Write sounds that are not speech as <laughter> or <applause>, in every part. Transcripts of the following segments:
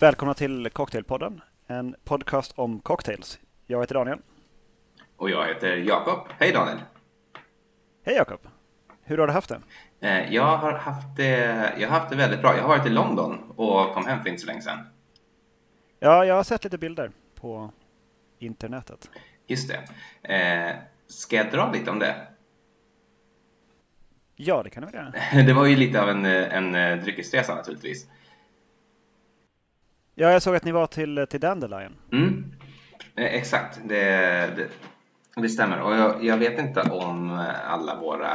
Välkomna till Cocktailpodden, en podcast om cocktails. Jag heter Daniel. Och jag heter Jakob. Hej Daniel! Hej Jakob! Hur har du haft det? Eh, jag har haft det, jag har haft det väldigt bra. Jag har varit i London och kom hem för inte så länge sedan. Ja, jag har sett lite bilder på internetet. Just det. Eh, ska jag dra lite om det? Ja, det kan du göra. <laughs> Det var ju lite av en, en eh, dryckesresa naturligtvis. Ja, jag såg att ni var till, till Dandelion. Mm, eh, exakt. Det, det, det stämmer. Och jag, jag, vet inte om eh, alla våra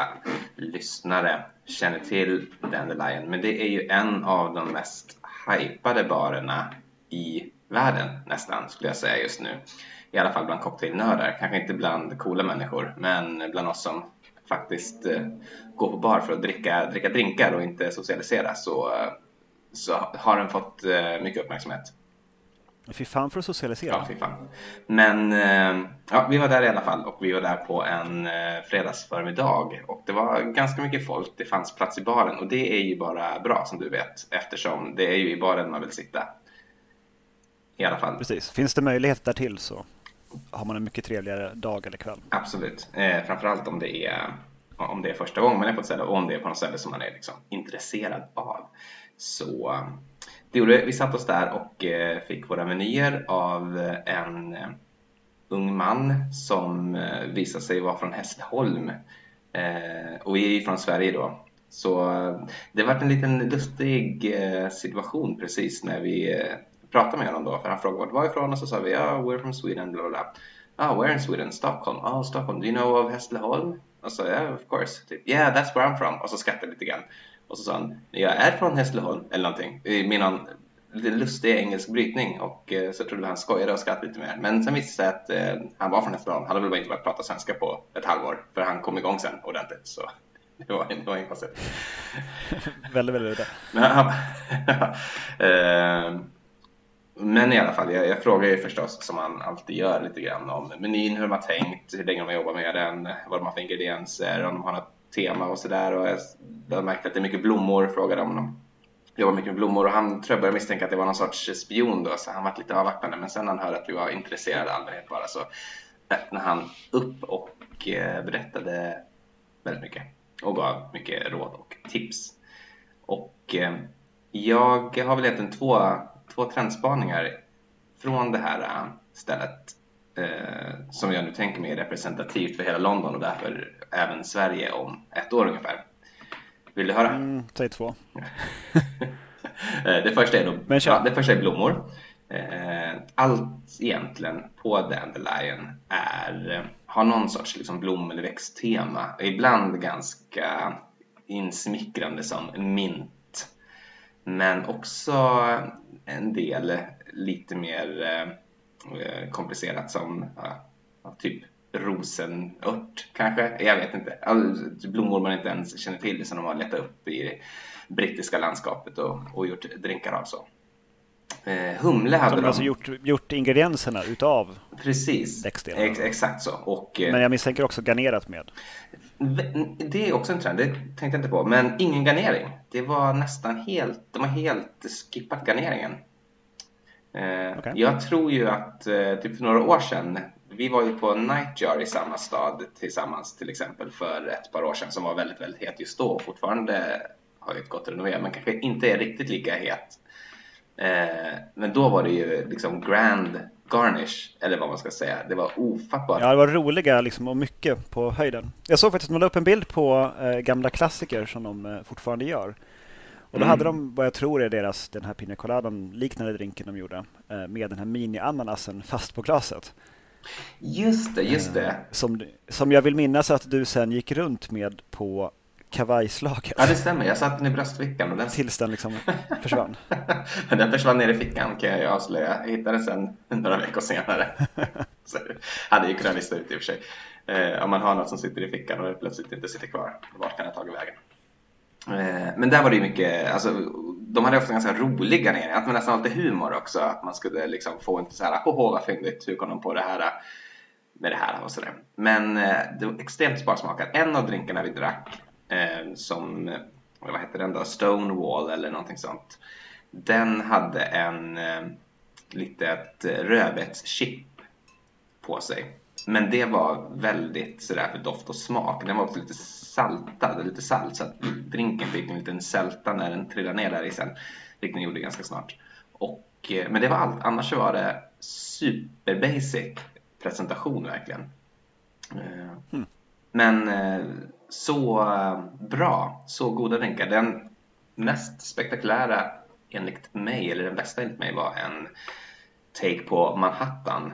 lyssnare känner till Dandelion, men det är ju en av de mest hypade barerna i världen nästan, skulle jag säga just nu. I alla fall bland cocktailnördar. Kanske inte bland coola människor, men bland oss som faktiskt eh, går på bar för att dricka, dricka drinkar och inte socialisera så, så har den fått eh, mycket uppmärksamhet. Fy fan för att socialisera. Ja, fy fan. Men eh, ja, vi var där i alla fall och vi var där på en fredagsförmiddag och det var ganska mycket folk. Det fanns plats i baren och det är ju bara bra som du vet eftersom det är ju i baren man vill sitta. I alla fall. Precis. Finns det möjlighet därtill så har man en mycket trevligare dag eller kväll. Absolut. Eh, framförallt om det är om det är första gången man är på ett ställe och om det är på något ställe som man är liksom intresserad av. Så um, det gjorde, vi satt oss där och eh, fick våra menyer av eh, en eh, ung man som visade sig vara från Hässleholm och vi är från Sverige då. Så det var en liten lustig situation precis när vi pratade med honom då för han frågade vart var ifrån och så sa vi ja, oh, we're from Sweden, bla bla bla. Ah, where in Sweden? Stockholm. Oh, Stockholm. Do you know of Hässleholm? Och så, yeah, of course. Typ, yeah, that's where I'm from. Och så skrattade lite grann. Och så sa han, jag är från Hässleholm, eller någonting. Med någon lite lustig engelsk brytning och eh, så trodde han skojade och skrattade lite mer. Men sen visade det sig att eh, han var från Hässleholm. Han hade väl bara inte börjat prata svenska på ett halvår, för han kom igång sen ordentligt. Så <laughs> det var, det var inget konstigt. <laughs> väldigt, väldigt udda. <laughs> eh, men i alla fall, jag, jag frågar ju förstås som man alltid gör lite grann om menyn, hur de har tänkt, hur länge de har jobbat med den, vad de har för ingredienser, om de har något tema och sådär. Och jag, jag att det är mycket blommor, frågade om honom. jobbar mycket med blommor och han tror jag började misstänka att det var någon sorts spion då så han var lite avvaktande men sen när han hörde att vi var intresserade allmänhet bara så öppnade han upp och eh, berättade väldigt mycket och gav mycket råd och tips. Och eh, jag har väl egentligen två två trendspaningar från det här eh, stället eh, som jag nu tänker mig är representativt för hela London och därför även Sverige om ett år ungefär. Vill du höra? Mm, säg två. det, första är då, ja, det första är blommor. Eh, allt egentligen på Dandelion är, har någon sorts liksom blom eller växttema. Ibland ganska insmickrande som mint men också en del lite mer eh, komplicerat som ja, typ rosenört kanske. Jag vet inte. Blommor man inte ens känner till som de har letat upp i det brittiska landskapet och, och gjort drinkar av. Så. Eh, humle hade de. de alltså gjort, gjort ingredienserna utav Precis, ex, exakt så. Och, eh, Men jag misstänker också garnerat med. Det är också en trend, det tänkte jag inte på. Men ingen garnering. Det var nästan helt, de har helt skippat garneringen. Eh, okay. Jag tror ju att eh, typ för några år sedan, vi var ju på Nightjar i samma stad tillsammans till exempel för ett par år sedan som var väldigt, väldigt het just då och fortfarande har ju gått att renovera men kanske inte är riktigt lika het. Eh, men då var det ju liksom grand garnish, eller vad man ska säga. Det var ofattbart. Ja, det var roliga liksom, och mycket på höjden. Jag såg faktiskt att de la upp en bild på eh, gamla klassiker som de eh, fortfarande gör. Och då mm. hade de vad jag tror är deras, den här Pina Coladan liknande drinken de gjorde eh, med den här mini-ananasen fast på glaset. Just det, just det. Eh, som, som jag vill minnas att du sen gick runt med på kavajslaget. Ja, det stämmer. Jag satte den i bröstfickan. Och den... Tills den liksom försvann. <laughs> den försvann ner i fickan kan jag avslöja. Jag hittade den sen några veckor senare. <laughs> Så hade ju kunnat lista ut i och för sig. Eh, om man har något som sitter i fickan och det plötsligt inte sitter kvar, vart kan det tagit vägen? Eh, men där var det ju mycket, alltså, de hade ofta ganska roliga grejer, att man nästan lite humor också, att man skulle liksom få inte så här, åh vad fyndigt, hur kom de på det här med det här och sådär. Men eh, det var extremt sparsmakat. En av drinkarna vi drack eh, som, eh, vad heter den då, Stonewall eller någonting sånt. den hade en eh, litet eh, rödbetschip på sig. Men det var väldigt sådär för doft och smak. Den var också lite saltad, lite salt så att drinken fick en liten sälta när den trillade ner där i sen. Vilket den gjorde ganska snart. Och, eh, men det var allt. Annars så var det super basic presentation verkligen. Mm. Men eh, så bra, så goda drinkar. Den mest spektakulära enligt mig, eller den bästa enligt mig var en take på Manhattan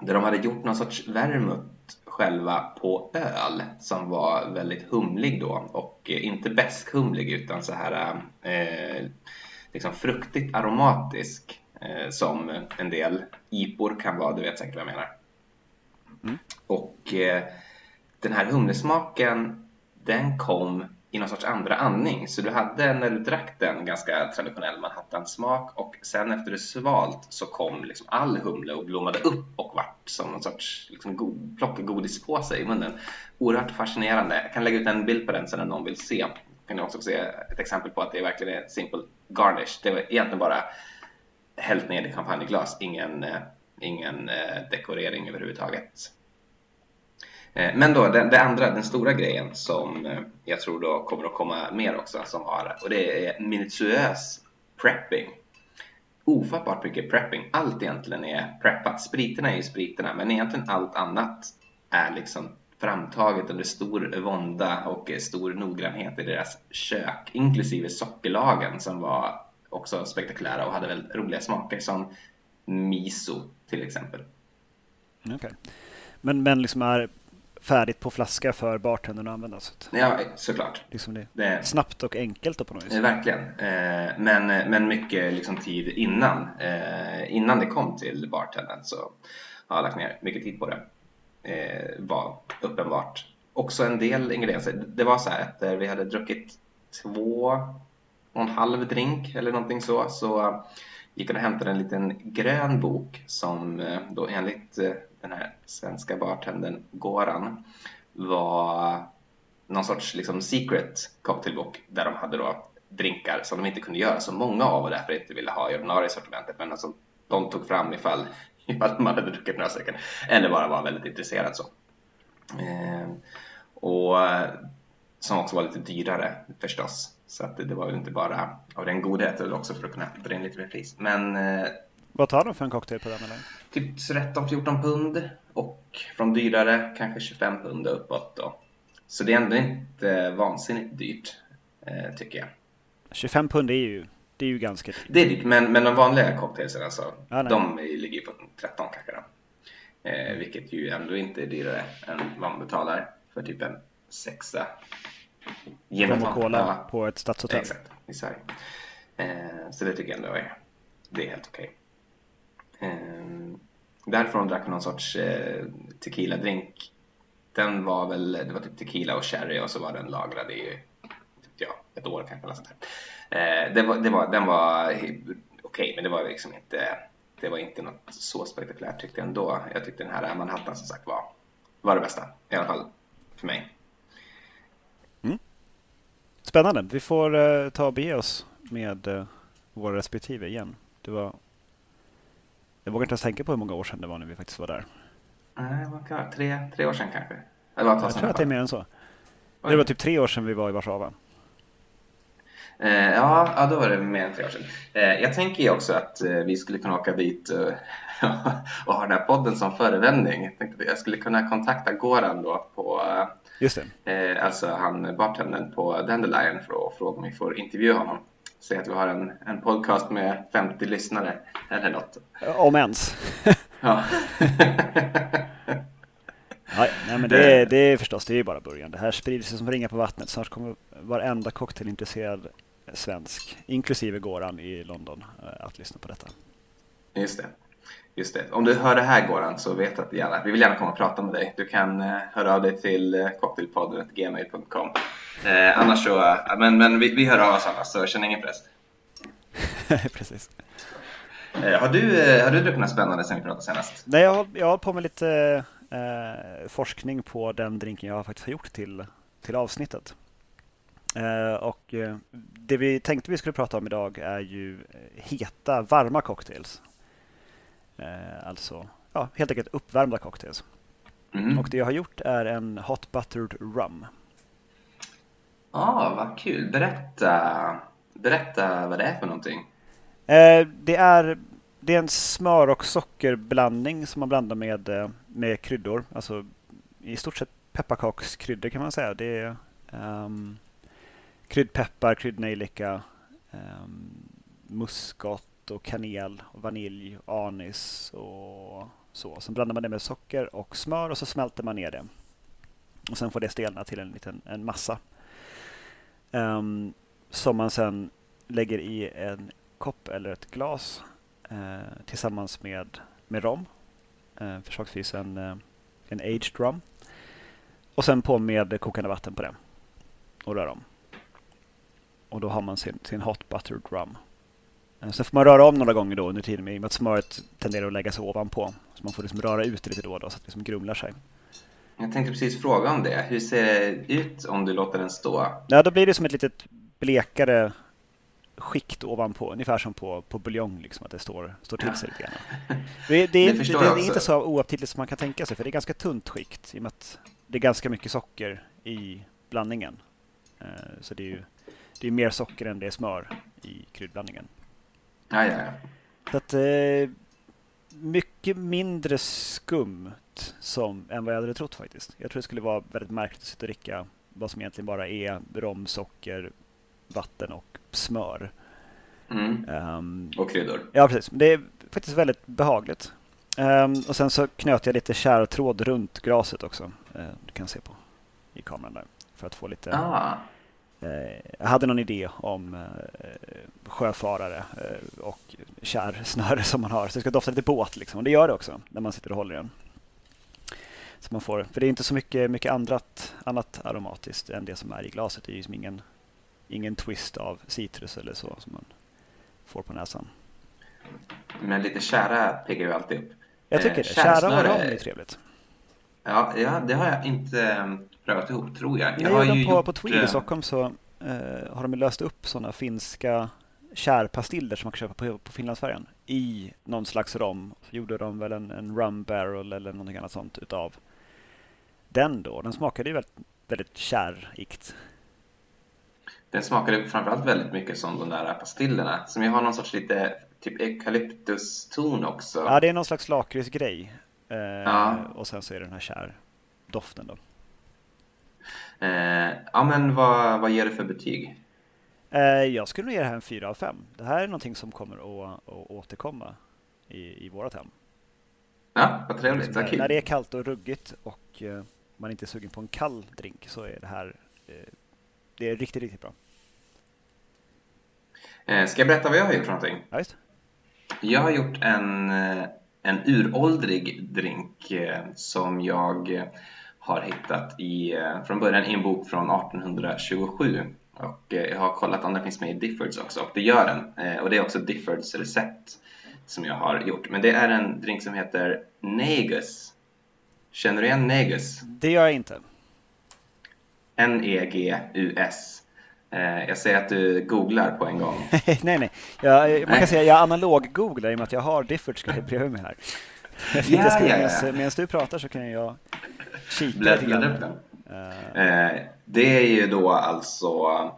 där de hade gjort någon sorts vermouth själva på öl som var väldigt humlig då och inte bäskhumlig utan så här eh, liksom fruktigt aromatisk eh, som en del ipor kan vara, du vet säkert vad jag menar. Mm. Och eh, den här humlesmaken den kom i någon sorts andra andning. Så du hade när du drack den ganska traditionell Manhattan-smak och sen efter du svalt så kom liksom all humle och blommade upp och vart som någon sorts liksom god, plockgodispåse i munnen. Oerhört fascinerande. Jag kan lägga ut en bild på den sen om någon vill se. Kan ni också se ett exempel på att det verkligen är simple garnish. Det var egentligen bara hällt ner i champagneglas, ingen, eh, ingen eh, dekorering överhuvudtaget. Eh, men då det, det, andra, den stora grejen som eh, jag tror då kommer att komma mer också som har och det är minutiös prepping. Ofattbart mycket prepping. Allt egentligen är preppat. Spriterna är ju spriterna men egentligen allt annat är liksom framtaget under stor vånda och stor noggrannhet i deras kök inklusive sockerlagen som var också spektakulära och hade väldigt roliga smaker som miso till exempel. Okay. Men, men liksom är färdigt på flaska för bartendern att använda. Så ja, såklart. Liksom det. det. Snabbt och enkelt på något vis. Verkligen. Eh, men, men mycket liksom tid innan, eh, innan det kom till bartendern så har jag lagt ner mycket tid på det. Eh, var uppenbart. Också en del ingredienser. Det var så här att vi hade druckit två och en halv drink eller någonting så, så gick jag och hämtade en liten grön bok som då enligt den här svenska bartendern Goran var någon sorts liksom secret cocktailbok där de hade då drinkar som de inte kunde göra så många av och därför inte ville ha i ordinarie sortimentet men alltså de tog fram ifall, <laughs> ifall man hade druckit några stycken eller bara var väldigt intresserad så. Eh, och som också var lite dyrare förstås så att det var väl inte bara av den godheten också för att kunna dra in lite mer pris. Men eh, vad tar de för en cocktail på den? Eller? Typ 13-14 pund och från dyrare kanske 25 pund uppåt. Då. Så det är ändå inte vansinnigt dyrt eh, tycker jag. 25 pund är ju, det är ju ganska dyrt. Det är dyrt, men, men de vanliga cocktailsen alltså, ja, de ligger på 13 kanske. Då. Eh, vilket ju ändå inte är dyrare än vad man betalar för typ en sexa. Rom och cola ja. på ett stadshotell. Exakt, i Sverige. Eh, så det tycker jag ändå är, det är helt okej. Okay. Eh, därifrån drack vi någon sorts eh, tequila-drink. Den var väl, det var typ tequila och sherry och så var den lagrad i ja, ett år kanske. Eller sånt Eh, det var, det var, den var okej, okay, men det var liksom inte, det var inte något så spektakulärt tyckte jag ändå. Jag tyckte den här Manhattan som sagt var, var det bästa, i alla fall för mig. Mm. Spännande. Vi får eh, ta och bege oss med eh, våra respektive igen. Det var jag vågar inte ens tänka på hur många år sedan det var när vi faktiskt var där. Nej, vad kan det tre, tre år sedan kanske? Eller jag tror att det är mer än så. Oj. Det var typ tre år sedan vi var i Warszawa. Eh, ja, ja, då var det mer än tre år sedan. Eh, jag tänker ju också att eh, vi skulle kunna åka dit och <laughs> ha den här podden som förevändning. Jag tänkte att jag skulle kunna kontakta Goran då på Just det. Alltså han bartendern på Dandelion för att fråga om vi får intervjua honom. Säg att vi har en, en podcast med 50 lyssnare eller något. Om ens. <laughs> ja. <laughs> Nej, nej, men det är, det är förstås det är bara början. Det här sprider sig som ringar på vattnet. Snart kommer varenda cocktailintresserad svensk, inklusive Goran i London, eh, att lyssna på detta. Just det. Just det. Om du hör det här Goran så vet att gärna, vi vill gärna komma och prata med dig. Du kan uh, höra av dig till uh, cocktailpodden.gmail.com uh, Annars så, uh, men, men vi, vi hör av oss annars så känn ingen press. <laughs> Precis. har, du, har du druckit något spännande sen vi pratade senast? Nej, jag har, jag har på med lite forskning på den drinken jag faktiskt har gjort till, till avsnittet. Eh, och eh, det vi tänkte vi skulle prata om idag är ju eh, heta, varma cocktails. Eh, alltså ja, helt enkelt uppvärmda cocktails. Mm. Och det jag har gjort är en Hot Buttered Rum. Ah, vad kul. Berätta, berätta vad det är för någonting. Eh, det, är, det är en smör och sockerblandning som man blandar med, eh, med kryddor. Alltså i stort sett pepparkakskryddor kan man säga. Det är um, kryddpeppar, kryddnejlika, um, muskat och kanel, och vanilj, anis och så. Sen blandar man det med socker och smör och så smälter man ner det. Och sen får det stelna till en liten en massa. Um, som man sen lägger i en kopp eller ett glas uh, tillsammans med, med rom. Uh, förslagsvis en, uh, en aged rum. Och sen på med kokande vatten på det. Och rör om. Och då har man sin, sin hot buttered rum. Sen får man röra om några gånger då under tiden med att smöret tenderar att lägga sig ovanpå. Så man får liksom röra ut det lite då och då så att det liksom grumlar sig. Jag tänkte precis fråga om det. Hur ser det ut om du låter den stå? Ja, då blir det som ett litet blekare skikt ovanpå, ungefär som på, på buljong, liksom, att det står, står till sig lite grann. Det, det, det, <laughs> det, det är inte så oaptitligt som man kan tänka sig, för det är ganska tunt skikt i och med att det är ganska mycket socker i blandningen. Eh, så det är ju det är mer socker än det är smör i kryddblandningen. Ja, ja, ja. Så att, eh, mycket mindre skumt som, än vad jag hade trott faktiskt. Jag tror det skulle vara väldigt märkligt att sitta och dricka vad som egentligen bara är rom, socker, vatten och smör. Mm. Um, och kryddor. Ja, precis. Det är faktiskt väldigt behagligt. Um, och sen så knöt jag lite kärtråd runt glaset också. Uh, du kan se på i kameran där. För att få lite... Ah. Jag hade någon idé om uh, sjöfarare och kärsnöre <laughs> som man har. Så det ska dofta lite båt liksom. Och det gör det också när man sitter och håller den. Så man får, för det är inte så mycket, mycket annat, annat aromatiskt än det som är i glaset. Det är ju ingen, ingen twist av citrus eller så som man får på näsan. Men lite kära piggar ju alltid upp. Jag tycker det. Kära och rom är trevligt. Ja, ja, det har jag inte prövat ihop tror jag. Jag, har ju på, gjort... på Tweed i Stockholm så eh, har de löst upp sådana finska kärpastiller som man kan köpa på, på Finlandsfärjan i någon slags rom. Så gjorde de väl en, en rum barrel eller någonting annat sånt utav den då. Den smakade ju väldigt, väldigt kärrikt. Den smakade framförallt väldigt mycket som de där pastillerna som ju har någon sorts lite typ eukalyptuston också. Ja, det är någon slags lakritsgrej. Eh, ja. Och sen så är det den här kärdoften då. Eh, ja, men vad, vad ger du för betyg? Eh, jag skulle nog ge det här en 4 av 5. Det här är någonting som kommer att, att återkomma i, i vårat hem. Ja, vad trevligt. Kul. När det är kallt och ruggigt och eh, man inte är sugen på en kall drink så är det här eh, det är riktigt, riktigt bra. Eh, ska jag berätta vad jag har gjort för någonting? Ja, just. Jag har gjort en, en uråldrig drink som jag har hittat i, från början i en bok från 1827 och jag har kollat om den finns med i Diffords också och det gör den och det är också Diffords recept som jag har gjort men det är en drink som heter Negus Känner du igen Negus? Det gör jag inte. N-E-G-U-S. Eh, jag ser att du googlar på en gång. <laughs> nej, nej. Jag, man kan säga att jag analog-googlar i och med att jag har Diffords bredvid mig här. <laughs> Ja, ja, ja. Medan du pratar så kan jag kika Bläddra upp den. Uh. Det är ju då alltså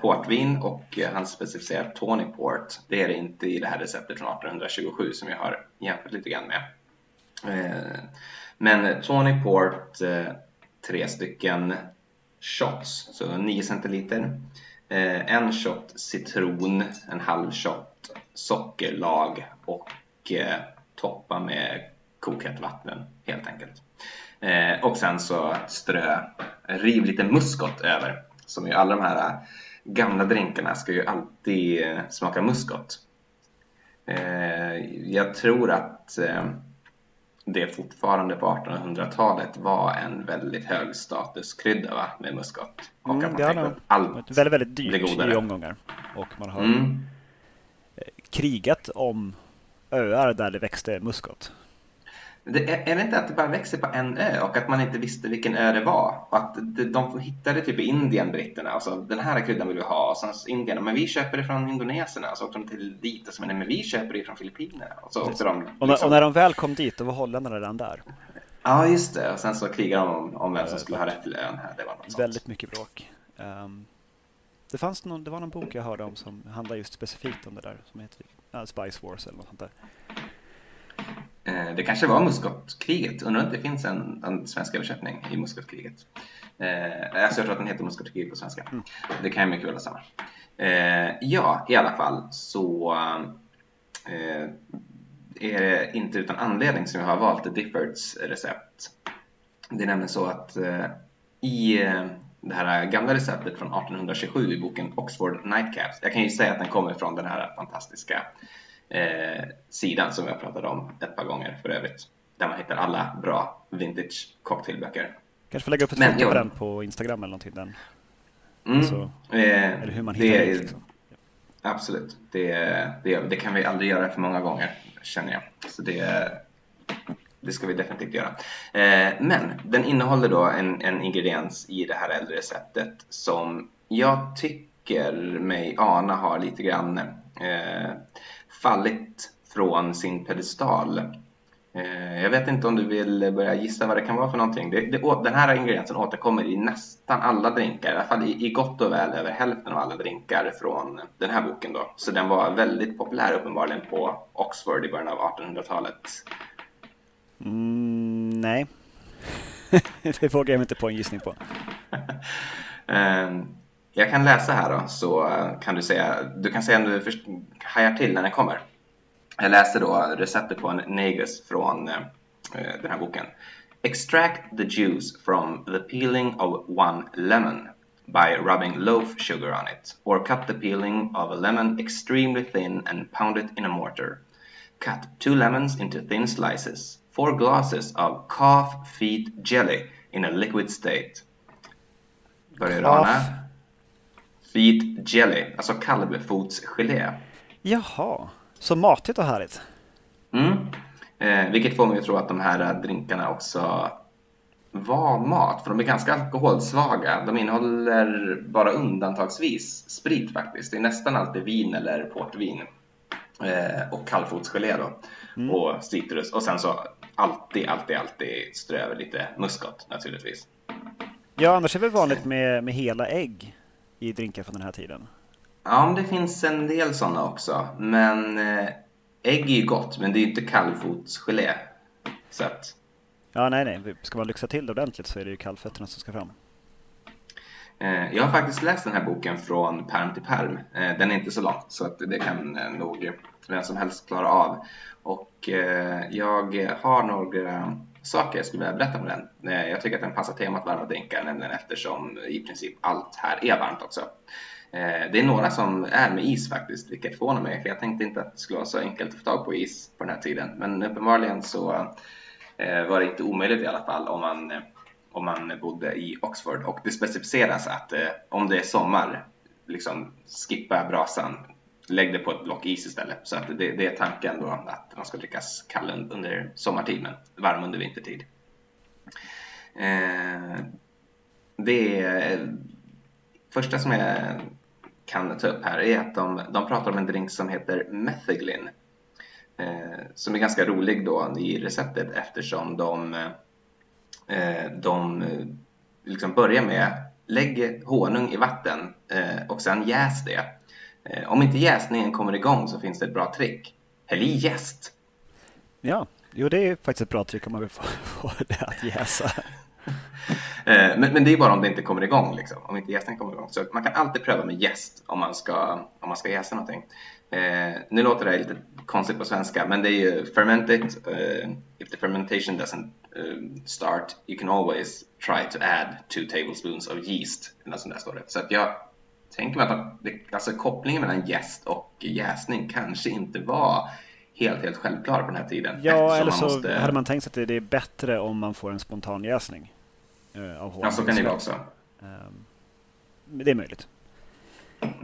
portvin och han specificerar Tony Port. Det är det inte i det här receptet från 1827 som jag har jämfört lite grann med. Men Tony Port, tre stycken shots, så 9 centiliter. Eh, en shot citron, en halv shot sockerlag och eh, toppa med kokhett vatten helt enkelt. Eh, och sen så strö, riv lite muskot över. Som ju alla de här gamla drinkarna ska ju alltid smaka muskot. Jag tror att det fortfarande på 1800-talet var en väldigt hög statuskrydda va? med muskot. Och mm, att man det allt väldigt, väldigt dyrt i omgångar. Och man har mm. krigat om öar där det växte muskot. Det, är det inte att det bara växer på en ö och att man inte visste vilken ö det var? Och att de hittade typ i Indien, britterna, och så den här kryddan vill vi ha. Och sen Indien, men vi köper det från indoneserna. Så åkte de till dit och så, men vi köper det från Filippinerna. Och, så åkte de, liksom... och, när, och när de väl kom dit, då var holländarna redan där. Ja, just det. Och sen så krigade de om, om vem som skulle ha rätt till ön här. Det var något Väldigt sånt. mycket bråk. Um, det, fanns någon, det var någon bok jag hörde om som handlar just specifikt om det där, som heter uh, Spice Wars eller något sånt där. Eh, det kanske var Muskotkriget. Undrar om det finns en, en svensk översättning i Muskotkriget. Eh, alltså jag tror att den heter Muskotkriget på svenska. Mm. Det kan ju mycket väl vara samma. Eh, ja, i alla fall så eh, är det inte utan anledning som jag har valt Diffords recept. Det är nämligen så att eh, i det här gamla receptet från 1827 i boken Oxford Nightcaps. Jag kan ju säga att den kommer från den här fantastiska eh, sidan som jag pratade om ett par gånger för övrigt. Där man hittar alla bra vintage cocktailböcker. Kanske får lägga upp ett foto på den på Instagram eller någonting. Den. Mm, alltså, eh, eller hur man hittar det. Liksom. Absolut, det, det, det, kan vi aldrig göra för många gånger känner jag. Så det, det ska vi definitivt göra. Eh, men den innehåller då en, en ingrediens i det här äldre receptet som jag tycker mig ana har lite grann eh, fallit från sin pedestal. Eh, jag vet inte om du vill börja gissa vad det kan vara för någonting. Det, det, den här ingrediensen återkommer i nästan alla drinkar, i alla fall i, i gott och väl över hälften av alla drinkar från den här boken. Då. Så den var väldigt populär uppenbarligen på Oxford i början av 1800-talet. Mm, nej, <laughs> det vågar jag inte på en gissning på. <laughs> Jag kan läsa här då, så eh, kan du säga, du kan säga om du hajar till när den kommer. Jag läser då receptet på en negus från eh, eh, den här boken. Extract the juice from the peeling of one lemon by rubbing loaf sugar on it, or cut the peeling of a lemon extremely thin and pound it in a mortar. Cut two lemons into thin slices. Four glasses of calf feet jelly in a liquid state. Börjar du ana? Feet jelly, alltså kalvfotsgelé. Jaha, så matigt och härligt. Mm. Eh, vilket får mig att tro att de här drinkarna också var mat, för de är ganska alkoholsvaga. De innehåller bara undantagsvis sprit faktiskt. Det är nästan alltid vin eller portvin eh, och kallfotsgelé då mm. och citrus och sen så alltid, alltid, alltid strö över lite muskot naturligtvis. Ja, annars är det vanligt med, med hela ägg i drinkar från den här tiden. Ja, det finns en del sådana också. Men eh, ägg är ju gott, men det är ju inte kallfotsgelé. Så att... Ja, nej, nej. Ska man lyxa till det ordentligt så är det ju kallfötterna som ska fram. Eh, jag har faktiskt läst den här boken från perm till perm. Eh, den är inte så lång, så att det kan nog vem som helst klara av. Och jag har några saker jag skulle vilja berätta om den. Eh, jag tycker att den passar temat varma drinkar, nämligen eftersom i princip allt här är varmt också. Eh, det är några som är med is faktiskt, vilket förvånar mig, för jag tänkte inte att det skulle vara så enkelt att få tag på is på den här tiden. Men uppenbarligen så eh, var det inte omöjligt i alla fall om man, om man bodde i Oxford. Och det specificeras att om det är sommar, liksom skippa brasan, lägg det på ett block is istället. Så att det, det är tanken då att man ska drickas kall under sommartid men varm under vintertid. Eh, det är, första som jag kan ta upp här är att de, de pratar om en drink som heter Methaglin. Eh, som är ganska rolig då i receptet eftersom de, eh, de eh, liksom börjar med lägg honung i vatten eh, och sen jäs det om inte jäsningen kommer igång så finns det ett bra trick. Häll i jäst! Ja, jo det är faktiskt ett bra trick om man vill få, <laughs> få det att jäsa. <laughs> Eh, men, men, det är bara om det inte kommer igång, liksom. om inte jästen kommer igång. Så man kan alltid pröva med jäst om man ska, om man ska jäsa någonting. Eh, nu låter det lite konstigt på svenska, men det är ju ferment it. Uh, if the fermentation doesn't uh, start, you can always try to add two tablespoons of yeast. Eller sånt där står det. Så att jag tänker mig att det, alltså kopplingen mellan jäst och jäsning kanske inte var helt, helt självklar på den här tiden. Ja, eller så måste... hade man tänkt sig att det är bättre om man får en spontan jäsning. Eh, av ja, så kan det vara också. Um, det är möjligt.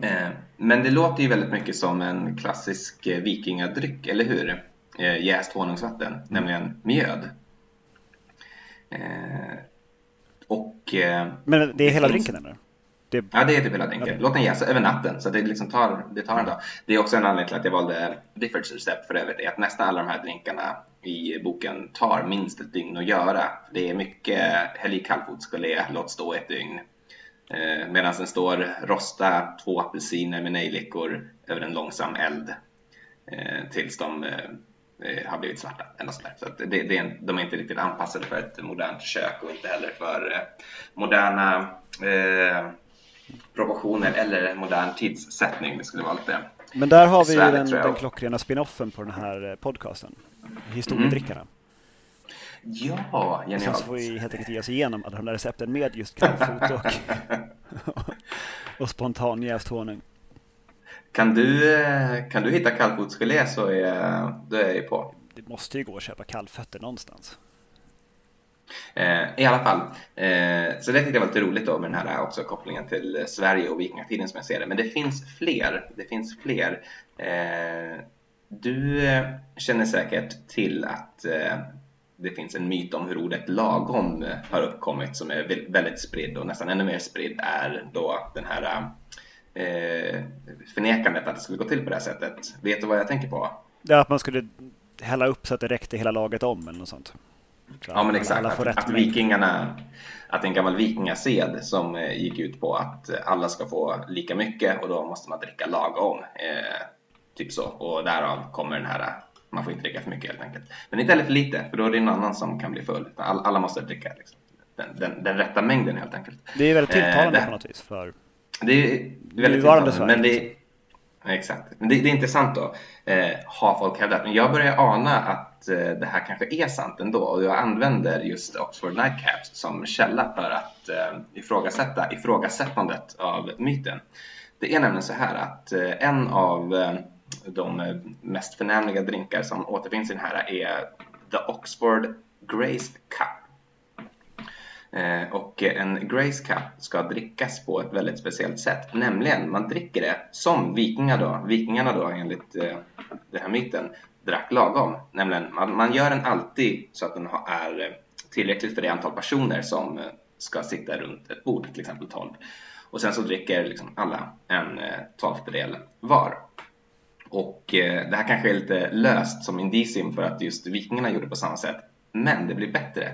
Eh, men det låter ju väldigt mycket som en klassisk eh, vikingadryck, eller hur? eh, jäst honungsvatten, mm. nämligen mjöd. Eh, och, eh, Men det är hela drinken eller? Det... Ja, det är typ hela drinken. Låt den jäsa över natten så det, liksom tar, det tar en dag. Det är också en anledning till att jag valde Diffords recept för övrigt, är att nästan alla de här drinkarna i boken tar minst ett dygn att göra. Det är mycket häll i kallfotsgelé, låt stå ett dygn. Eh, Medan den står rosta två apelsiner med nejlikor över en långsam eld eh, tills de eh, eh har blivit svarta. Eller så så det, det är, de är inte riktigt anpassade för ett modernt kök och inte heller för eh, moderna eh, proportioner eller modern tidssättning. Det skulle vara lite Men där har vi ju den, den klockrena spinoffen på den här eh, podcasten. Historiedrickarna. Mm. Ja, genialt. sen så får vi helt enkelt ge oss igenom alla de där recepten med just kallfot och, <laughs> och spontan jäst honung. Kan du, eh, kan du hitta kallfotsgelé så är, då är jag ju på. Det måste ju gå att köpa kallfötter någonstans. Eh, I alla fall, eh, så det tyckte jag var lite roligt då med den här eh, också kopplingen till Sverige och vikingatiden som jag ser det. Men det finns fler. Det finns fler. Eh, du eh, känner säkert till att eh, det finns en myt om hur ordet lagom har uppkommit som är väldigt spridd och nästan ännu mer spridd är då den här förnekandet att det skulle gå till på det här sättet. Vet du vad jag tänker på? Ja, att man skulle hälla upp så att det räckte hela laget om eller något sånt. Ja men exakt, att, att, vikingarna, att en gammal vikingased som eh, gick ut på att alla ska få lika mycket och då måste man dricka lagom. Eh, typ så, och därav kommer den här, man får inte dricka för mycket helt enkelt. Men inte heller för lite, för då är det någon annan som kan bli full. All, alla måste dricka liksom. den, den, den, rätta mängden helt enkelt. Det är väldigt tilltalande eh, det, på något vis för det är väldigt men det, Exakt. Men det, det är intressant då, eh, har folk hävdat. Men jag börjar ana att eh, det här kanske är sant ändå och jag använder just Oxford Nightcaps som källa för att eh, ifrågasätta ifrågasättandet av myten. Det är nämligen så här att eh, en av eh, de mest förnämliga drinkar som återfinns i den här är The Oxford Grace Cup Eh, och en Grace Cup ska drickas på ett väldigt speciellt sätt. Nämligen, man dricker det som vikingar då, vikingarna då enligt eh, den här myten drack lagom. Nämligen, man, man gör den alltid så att den är eh, tillräckligt för det antal personer som ska sitta runt ett bord, till exempel 12. Och sen så dricker liksom alla en tolftedel var. Och det här kanske är lite löst som indicium för att just vikingarna gjorde på samma sätt. Men det blir bättre.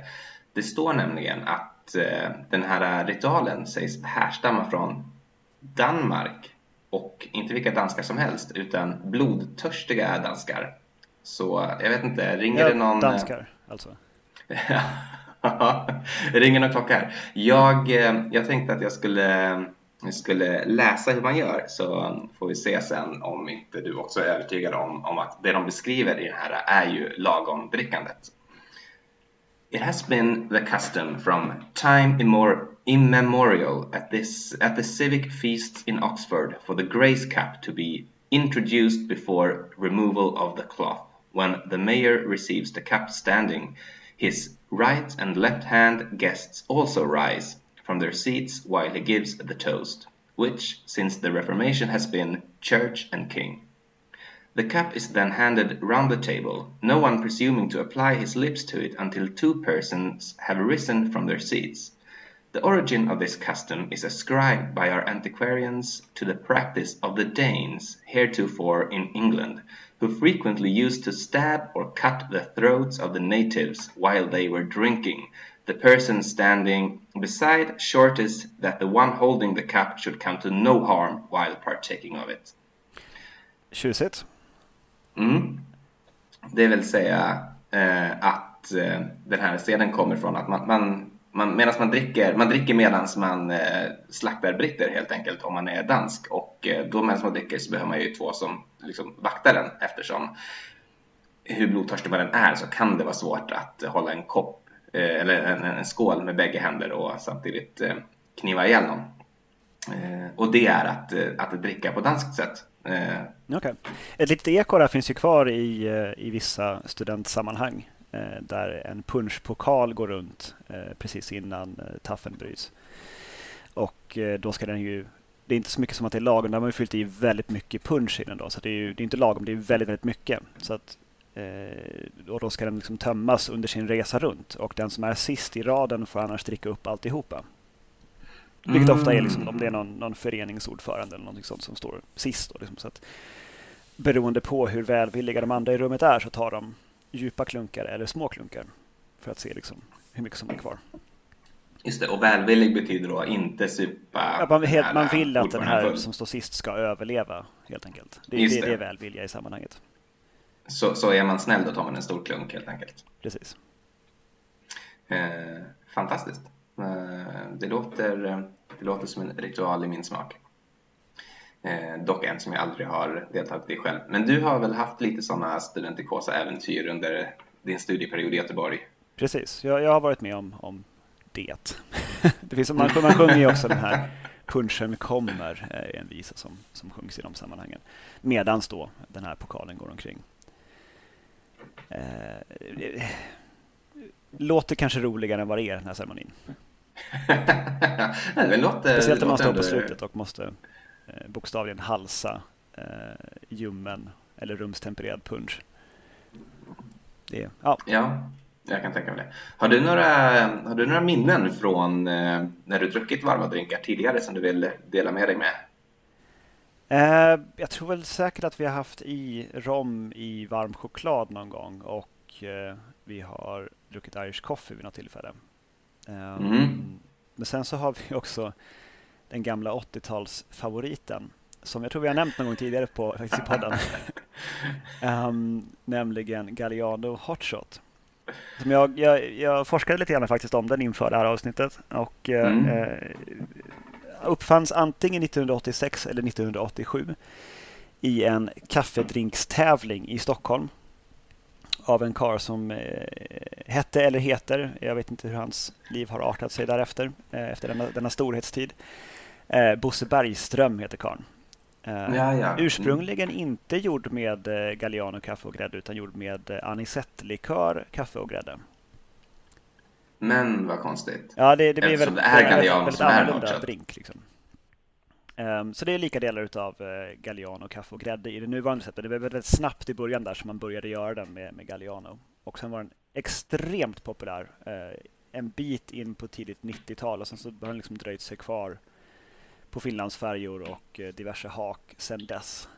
Det står nämligen att eh, den här ritualen sägs härstamma från Danmark och inte vilka danskar som helst utan blodtörstiga danskar. Så jag vet inte, ringer ja, det någon... Danskar alltså? <laughs> ringer någon klocka här. Jag, eh, jag tänkte att jag skulle, skulle läsa hur man gör så får vi se sen om inte du också är övertygad om, om att det de beskriver i den här är ju lagom drickandet. It has been the custom from time immemorial at, this, at the civic feasts in Oxford for the grace cap to be introduced before removal of the cloth. When the mayor receives the cap standing, his right and left hand guests also rise from their seats while he gives the toast, which, since the Reformation, has been Church and King. The cup is then handed round the table, no one presuming to apply his lips to it until two persons have risen from their seats. The origin of this custom is ascribed by our antiquarians to the practice of the Danes heretofore in England, who frequently used to stab or cut the throats of the natives while they were drinking, the person standing beside shortest that the one holding the cup should come to no harm while partaking of it. Tjusigt. Mm. Det vill säga eh, att eh, den här seden kommer från att man, man, man medan man dricker, man dricker medan man eh, slaktar britter helt enkelt om man är dansk och eh, då medan man dricker så behöver man ju två som liksom vaktar den eftersom hur blodtörstig man än är så kan det vara svårt att hålla en kopp eh, eller en, en, skål med bägge händer och samtidigt eh, kniva ihjäl någon. Eh, och det är att, eh, att dricka på danskt sätt. Eh, Okay. Ett eh, litet eko där finns ju kvar i, eh, i vissa studentsammanhang eh, där en punschpokal går runt eh, precis innan eh, taffen bryts. Och eh, då ska den ju det är inte så mycket som att det är lagom. Där har man ju fyllt i väldigt mycket punsch i den då. Så det är ju det är inte lagom, det är väldigt, väldigt mycket. Så att eh, och då ska den liksom tömmas under sin resa runt och den som är sist i raden får annars dricka upp alltihopa. Vilket mm. ofta är liksom, om det är någon, någon föreningsordförande eller något sånt som står sist. Då, liksom, så att, beroende på hur välvilliga de andra i rummet är så tar de djupa klunkar eller små klunkar för att se liksom, hur mycket som är kvar. Just det, och välvillig betyder då inte supa. Ja, man, helt, man vill att den här som står sist ska överleva helt enkelt. Det, det, det. det är välvilja i sammanhanget. Så, så är man snäll då tar man en stor klunk helt enkelt. Precis. Eh, fantastiskt. Eh, det, låter, det låter som en ritual i min smak. Eh, dock en som jag aldrig har deltagit i själv. Men du har väl haft lite sådana studentikosa äventyr under din studieperiod i Göteborg? Precis, jag, jag har varit med om, om det. <laughs> det finns, man, man sjunger ju också den här Punchen kommer, är en visa som, som sjungs i de sammanhangen. Medans då den här pokalen går omkring. Eh, låter kanske roligare än vad det är den här ceremonin. <laughs> det låter, Speciellt när man står på slutet och måste eh, bokstavligen halsa eh, ljummen eller rumstempererad punch. Det, ja. ja, jag kan tänka mig det. Har du några, har du några minnen från eh, när du druckit varma drinkar tidigare som du vill dela med dig med? Eh, jag tror väl säkert att vi har haft i rom i varm choklad någon gång och eh, vi har druckit Irish coffee vid något tillfälle. Eh, mm. Men sen så har vi också den gamla 80-talsfavoriten som jag tror vi har nämnt någon gång tidigare på faktiskt i podden. um, <laughs> nämligen Galliano Hotshot. Som jag, jag, jag, forskade lite grann faktiskt om den inför det här avsnittet och mm. eh, uppfanns antingen 1986 eller 1987 i en kaffedrinkstävling i Stockholm av en kar som eh, hette eller heter, jag vet inte hur hans liv har artat sig därefter, eh, efter denna, denna storhetstid. Eh, Bosse Bergström heter karln. Eh, ja, ja. Ursprungligen inte gjord med eh, Galliano kaffe och grädde utan gjord med eh, anisettlikör, kaffe och grädde. Men vad konstigt. Ja, det, det blir väldigt, det är Galliano väldigt annorlunda drink. Liksom. Um, så det är lika delar av uh, Galliano, kaffe och grädde i det nuvarande sättet. Det var väldigt snabbt i början där som man började göra den med, med Galliano. Och sen var den extremt populär uh, en bit in på tidigt 90-tal och sen så har den liksom dröjt sig kvar på Finlandsfärjor och uh, diverse hak sen dess.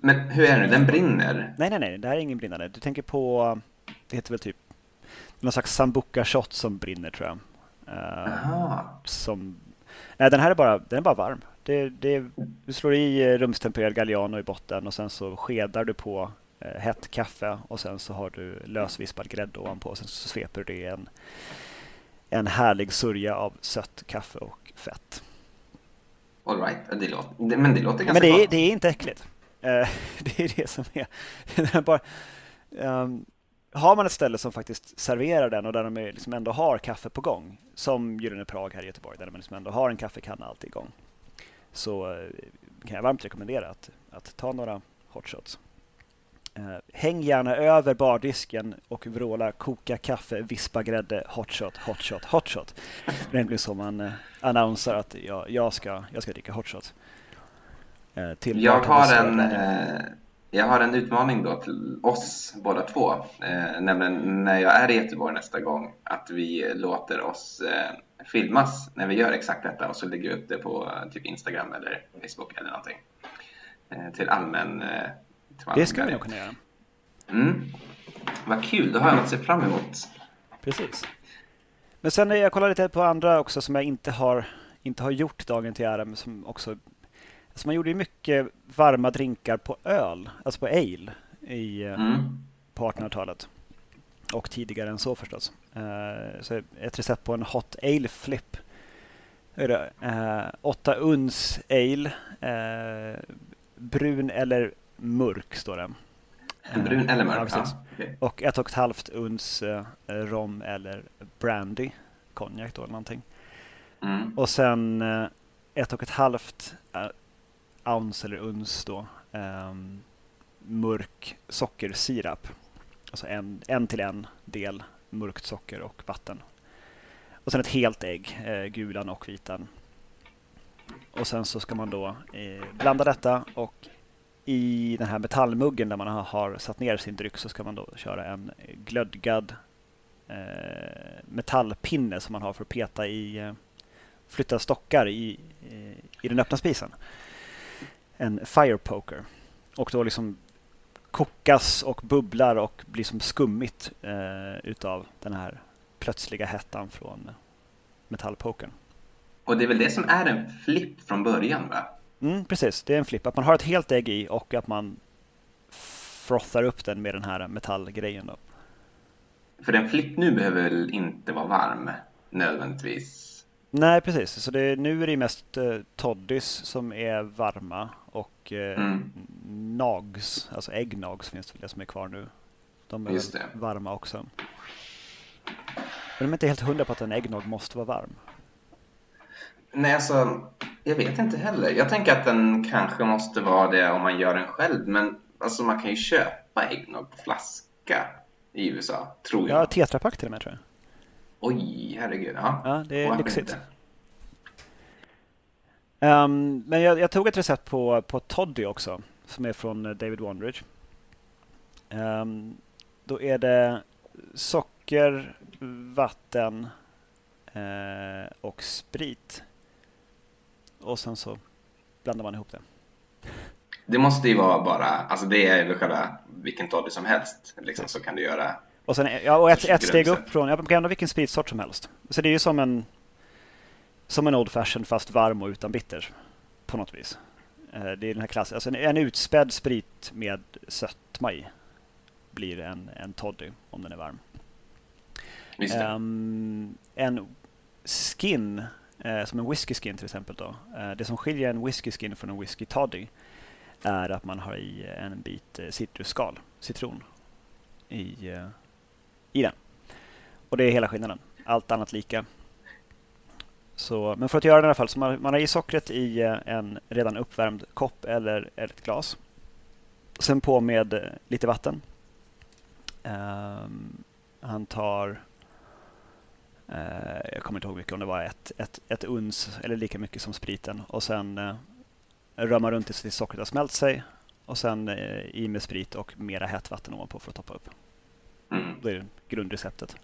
Men hur är det, den brinner? Nej, nej, nej, det här är ingen brinnande. Du tänker på, det heter väl typ någon slags sambuca shot som brinner tror jag. Aha. Som Nej, den här är bara, den är bara varm. Det, det, du slår i eh, rumstempererad Galliano i botten och sen så skedar du på eh, hett kaffe och sen så har du lösvispad grädde ovanpå och sen så sveper du det i en, en härlig sörja av sött kaffe och fett. All right. det låter, men det låter ganska Men det är, det är inte äckligt. Eh, <laughs> det är det som är. <laughs> bara, um, har man ett ställe som faktiskt serverar den och där de liksom ändå har kaffe på gång, som Gyllene Prag här i Göteborg, där man liksom ändå har en kaffekanna alltid igång, så eh, kan jag varmt rekommendera att, att ta några hotshots. Uh, häng gärna över bardisken och vråla koka kaffe, vispa grädde, hotshot, hotshot, hotshot. Det är egentligen så man uh, annonserar att jag, jag, ska, jag ska dricka hotshot. Uh, jag har en jag har en utmaning då till oss båda två, eh, nämligen när jag är i Göteborg nästa gång, att vi låter oss eh, filmas när vi gör exakt detta och så lägger vi upp det på eh, typ Instagram eller Facebook eller någonting. Eh, till allmän... Eh, det skulle vi nog kunna göra. Mm. Vad kul, då har jag något att se fram emot. Precis. Men sen jag kollar lite på andra också som jag inte har, inte har gjort dagen till ära, men som också Alltså man gjorde ju mycket varma drinkar på öl, alltså på ale i, eh, mm. på 1800-talet. Och tidigare än så förstås. Uh, så ett recept på en hot ale flip. Uh, åtta uns ale. Uh, brun eller mörk står det. Brun eller mörk, ja, okay. Och ett och ett halvt uns rom eller brandy. Konjak då eller någonting. Mm. Och sen ett och ett halvt ounce eller uns då, um, mörk sockersirap. Alltså en, en till en del mörkt socker och vatten. Och sen ett helt ägg, eh, gulan och vitan. Och sen så ska man då eh, blanda detta och i den här metallmuggen där man har satt ner sin dryck så ska man då köra en glödgad eh, metallpinne som man har för att peta i, eh, flytta stockar i, eh, i den öppna spisen. En fire poker. Och då liksom kokas och bubblar och blir som skummigt eh, utav den här plötsliga hettan från metallpokern. Och det är väl det som är en flipp från början va? Mm, precis, det är en flipp. Att man har ett helt ägg i och att man frothar upp den med den här metallgrejen. Då. För en flipp nu behöver väl inte vara varm nödvändigtvis? Nej, precis. Så det, nu är det mest eh, toddys som är varma och eh, mm. nags, alltså äggnags finns det, det som är kvar nu. De är varma också. Men de är inte helt hundra på att en äggnog måste vara varm. Nej, alltså jag vet inte heller. Jag tänker att den kanske måste vara det om man gör den själv. Men alltså man kan ju köpa äggnog på flaska i USA, tror jag. Ja, tetrapack till och med tror jag. Oj, herregud. Ja, ja det är lyxigt. Um, men jag, jag, tog ett recept på, på Toddy också, som är från eh, David Wondridge. Um, då är det socker, vatten eh, och sprit. Och sen så blandar man ihop det. Det måste ju vara bara, alltså det är väl själva vilken toddy som helst. Liksom, så kan du göra. Och, sen, ja, och ett, ett steg upp från, ja, man kan ändå vilken spritsort som helst. Så det är ju som en, som en Old Fashion fast varm och utan bitter. På något vis. Eh, det är den här klassen, alltså en, en utspädd sprit med sötma i blir en, en toddy om den är varm. Um, en skin, eh, som en whisky skin till exempel. Då. Eh, det som skiljer en whisky skin från en whisky toddy är att man har i eh, en bit eh, citrusskal, citron, i, eh, i den. Och det är hela skillnaden. Allt annat lika. Så, men för att göra det i alla fall, så man, man har i sockret i eh, en redan uppvärmd kopp eller, eller ett glas. Sen på med lite vatten. Um, han tar jag kommer inte ihåg mycket om det var ett, ett, ett uns eller lika mycket som spriten. Och sen eh, rör man runt tills sockret har smält sig. Och sen eh, i med sprit och mera hett vatten ovanpå för att toppa upp. Mm. Det är grundreceptet.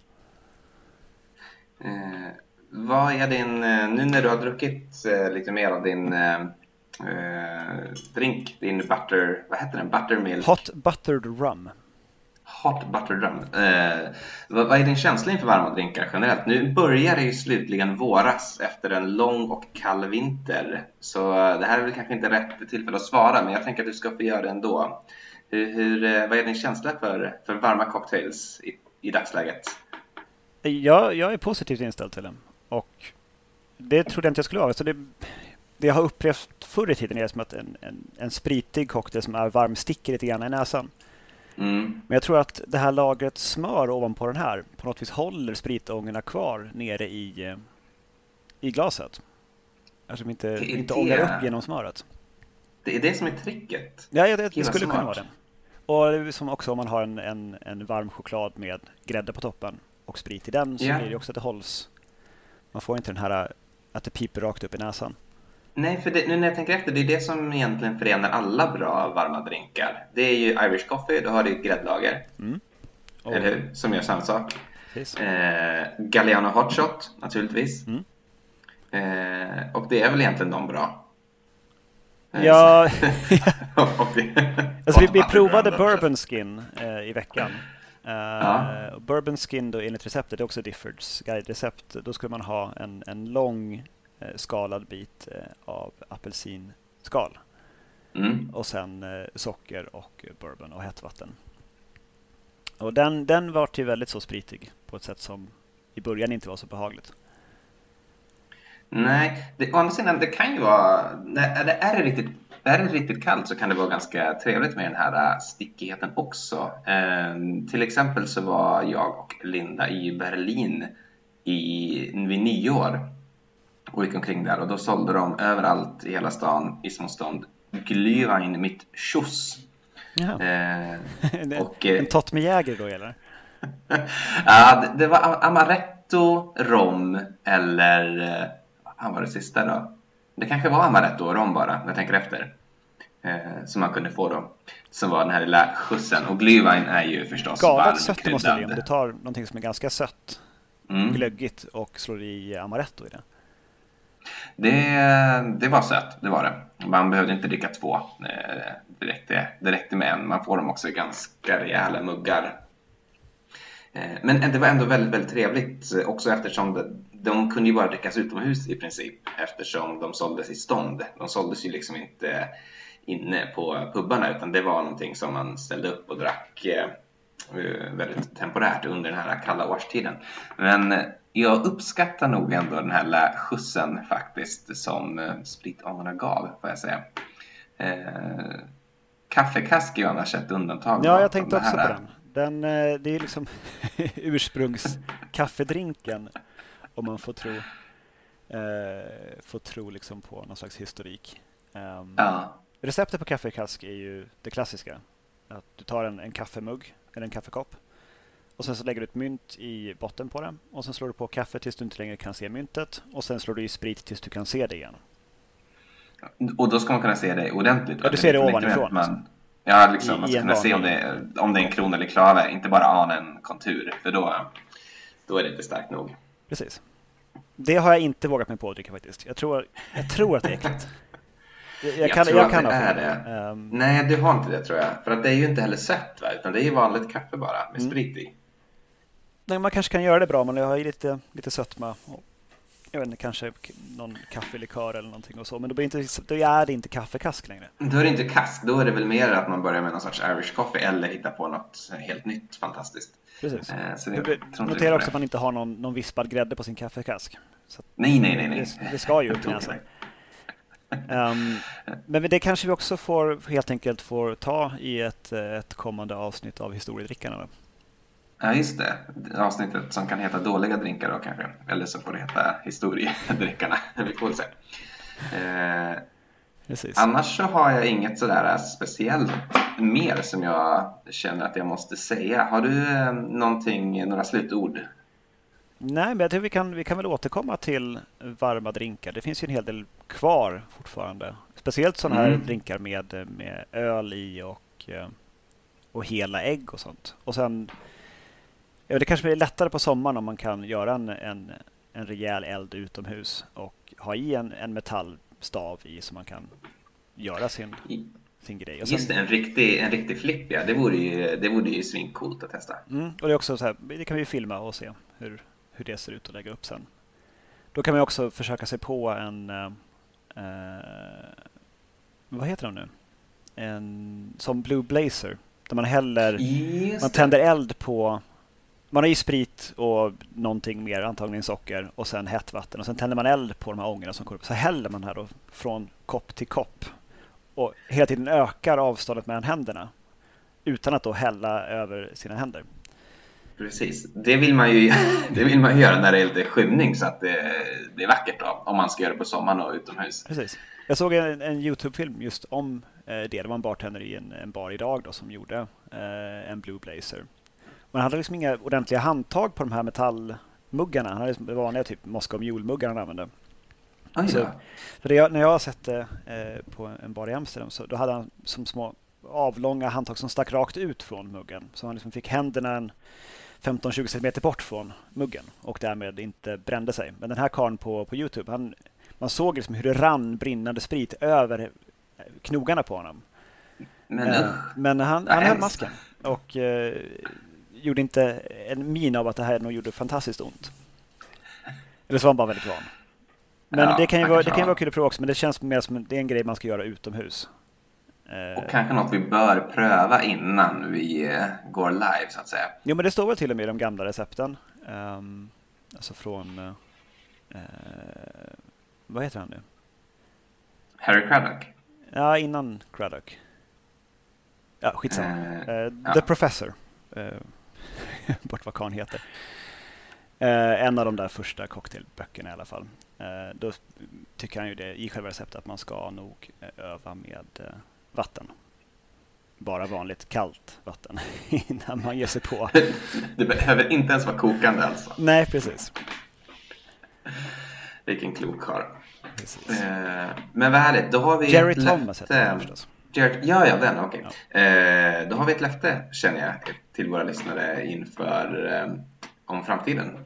Eh, vad är din, nu när du har druckit eh, lite mer av din eh, drink, din butter, vad heter den? Buttermilk? Hot buttered rum. Hot butter rum. Eh, vad, vad, är din känsla inför varma drinkar generellt? Nu börjar det ju slutligen våras efter en lång och kall vinter. Så det här är väl kanske inte rätt tillfälle att svara, men jag tänker att du ska få göra det ändå. Hur, hur, eh, vad är din känsla för, för varma cocktails i, i dagsläget? Jag, jag är positivt inställd till dem. Och det trodde jag inte jag skulle vara. Så det, det jag har upplevt förr i tiden är som att en, en, en spritig cocktail som är varm sticker lite grann i näsan. Mm. Men jag tror att det här lagret smör ovanpå den här på något vis håller spritångorna kvar nere i, eh, i glaset. Eftersom inte, inte ångar upp genom smöret. Det är det som är tricket. Ja, det, det skulle kunna vara det. Och som också om man har en, en, en, varm choklad med grädde på toppen och sprit i den så yeah. blir det också att det hålls. Man får inte den här att det piper rakt upp i näsan. Nej, för det, nu när jag tänker efter, det är det som egentligen förenar alla bra varma drinkar. Det är ju Irish coffee, då har du gräddlager. Mm. Oh. Eller hur? Som gör samma sak. Eh, Galliano Hot Shot, naturligtvis. Mm. Eh, och det är väl egentligen de bra. Eh, ja, <laughs> <laughs> alltså, vi, vi provade Bourbon Skin eh, i veckan. Uh, ja. Bourbon Skin då enligt receptet, det är också Diffords guide-recept. Då skulle man ha en, en lång skalad bit eh, av apelsinskal. Mm. Och sen eh, socker och bourbon och hett vatten. Och den, den var till väldigt så spritig på ett sätt som i början inte var så behagligt. Nej, det, å andra sidan det kan ju vara, när det är riktigt, är det riktigt kallt så kan det vara ganska trevligt med den här stickigheten också. Eh, till exempel så var jag och Linda i Berlin i, vid nyår och gick omkring där och då sålde de överallt i hela stan i små stånd Glühwein mit Schuss. Eh, <laughs> och, en tott med Jäger då eller? <laughs> ja, det, det, var amaretto, rom eller vad var det sista då? Det kanske var amaretto och rom bara, jag tänker efter. eh, som man kunde få då. Som var den här lilla skjutsen. Och Glühwein är ju förstås Galet sött det måste det om du tar någonting som är ganska sött, Mm. glöggigt och slår i amaretto i det. Det, det var sött, det var det. Man behövde inte dricka två. Eh, det räckte, det räckte med en. Man får dem också i ganska rejäla muggar. Eh, men det var ändå väldigt, väldigt trevligt eh, också eftersom de, de kunde ju bara drickas utomhus i princip eftersom de såldes i stånd. De såldes ju liksom inte inne på pubbarna utan det var någonting som man ställde upp och drack väldigt temporärt under den här kalla årstiden. Men jag uppskattar nog ändå den här lilla skjutsen faktiskt som eh, spritångorna gav, får jag säga. Eh, kaffekask är ju annars ett undantag. Ja, jag tänkte också på den. den eh, det är liksom <laughs> ursprungskaffedrinken om man får tro, eh, får tro liksom på någon slags historik. Ehm, Ja, Receptet på kaffekask är ju det klassiska. Att du tar en, en kaffemugg eller en kaffekopp och sen så lägger du ett mynt i botten på den och sen slår du på kaffe tills du inte längre kan se myntet och sen slår du i sprit tills du kan se det igen. och då ska man kunna se det ordentligt. Ja, du ser det ovanifrån, Man, ja, liksom, man ska kunna se om det, är, om det är en kron eller klave, inte bara ana en kontur, för då, då är det inte starkt nog. Precis. Det har jag inte vågat mig på att dricka faktiskt. Jag tror, jag tror att det är äckligt. <laughs> Jag, jag kan, tror jag att kan det är det. Ehm, Nej, du har inte det tror jag. För att det är ju inte heller sött, va? utan det är ju vanligt kaffe bara med Mm. sprit i. nej, man kanske kan göra det bra, men jag har ju lite, lite sötma. Och, jag vet inte, kanske någon kaffelikör eller någonting och så. Men då, inte, då är det inte kaffekask längre. Då är det inte kask, då är det väl mer att man börjar med någon sorts Irish coffee eller hitta på något helt nytt fantastiskt. Precis. Eh, det, Notera också att man inte har någon, någon vispad grädde på sin kaffekask. Att Nej, nej, nej. nej. Det, det ska ju upp näsan. Ehm, men det kanske vi också får helt enkelt får ta i ett, eh, ett kommande avsnitt av historiedrickarna. Då. Ja, just det. Avsnittet som kan heta Dåliga drinkar då kanske. Eller så får det heta Historiedrickarna. <laughs> Vi får väl se. Eh, Precis. annars så har jag inget sådär speciellt mer som jag känner att jag måste säga. Har du eh, någonting, några slutord? Nej, men jag tror vi kan, vi kan väl återkomma till varma drinkar. Det finns ju en hel del kvar fortfarande. Speciellt sådana här Mm. drinkar med, med öl i och, eh, och hela ägg och sånt. Och sen, ja, det kanske blir lättare på sommaren om man kan göra en, en, en rejäl eld utomhus och ha i en, en metallstav i så man kan göra sin, sin grej. Och sen- Just det, en riktig, en riktig flipp ja. Det vore ju, det vore ju svincoolt att testa. Mm, och det är också så här, det kan vi filma och se hur, hur det ser ut att lägga upp sen. Då kan man också försöka sig på en, eh, eh, vad heter de nu? En, som Blue Blazer, där man häller, Just man det. tänder eld på, man har i sprit och någonting mer, antagligen socker och sen hett vatten och sen tänder man eld på de här ångorna som går upp. Så häller man här då från kopp till kopp och hela tiden ökar avståndet mellan händerna utan att då hälla över sina händer. Precis. Det vill man ju, <laughs> det vill man ju göra när det är lite skymning så att det, det är vackert då. Om man ska göra det på sommaren och utomhus. Precis. Jag såg en, en Youtube-film just om eh, det. Det var en bartender i en, en bar idag då, som gjorde eh, en Blue Blazer. Man hade liksom inga ordentliga handtag på de här metallmuggarna. Han hade liksom vanliga typ Moscow Mule-muggar han använde. Oj Så-. För det när jag har sett det eh, på en bar i Amsterdam så då hade han som små avlånga handtag som stack rakt ut från muggen. Så han liksom fick händerna en 15-20 cm bort från muggen och därmed inte brände sig. Men den här karln på, på Youtube, han, man såg liksom hur det rann brinnande sprit över knogarna på honom. Men Eh. Men han, Vad han höll masken och eh, gjorde inte en min av att det här nog gjorde fantastiskt ont. Eller så var han bara väldigt van. Men Ja, det kan ju vara, det kan vara kul att prova också, men det känns mer som det är en grej man ska göra utomhus. Eh, Och kanske något vi bör pröva innan vi eh, går live så att säga. Jo, men det står väl till och med i de gamla recepten. Um, alltså från... eh, vad heter han nu? Harry Craddock. Ja, innan Craddock. Ja, skitsamma. Eh, ja. The Professor. <laughs> Bort vad karln heter. Eh, en av de där första cocktailböckerna i alla fall. Eh, då tycker han ju det i själva receptet att man ska nog eh, öva med eh, vatten. Bara vanligt kallt vatten <laughs> innan man ger sig på. <laughs> Det behöver inte ens vara kokande alltså. Nej, precis. Vilken klok karl. Eh, Men vad härligt, då har vi Jerry ett Thomas heter han förstås. Jared, ja, ja, den, okej. Okay. Eh, då har vi ett löfte, känner jag, till våra lyssnare inför eh, om framtiden.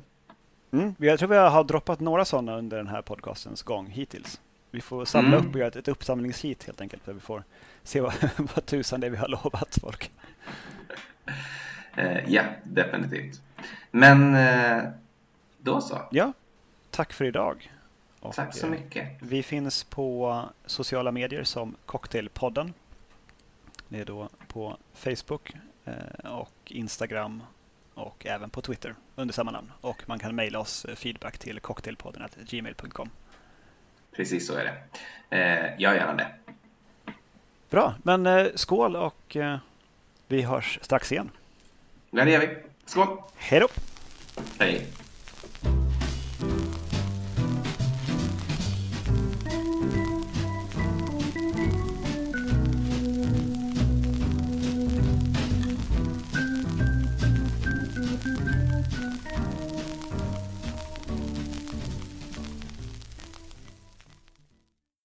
Mm, jag tror vi har droppat några sådana under den här podcastens gång hittills. Vi får samla mm. upp och göra ett, ett uppsamlingshit helt enkelt. Där vi får se vad, <laughs> vad tusan det är vi har lovat folk. Eh, ja, definitivt. Men eh, då så. Ja, tack för idag. Och tack så mycket. Vi finns på sociala medier som Cocktailpodden. Det är då på Facebook och Instagram och även på Twitter under samma namn. Och man kan mejla oss feedback till cocktailpodden.gmail.com. Precis så är det. Eh, gör gärna det. Bra, men eh, skål och eh, vi hörs strax igen. Ja, det gör vi. Skål! Hej då! Hej!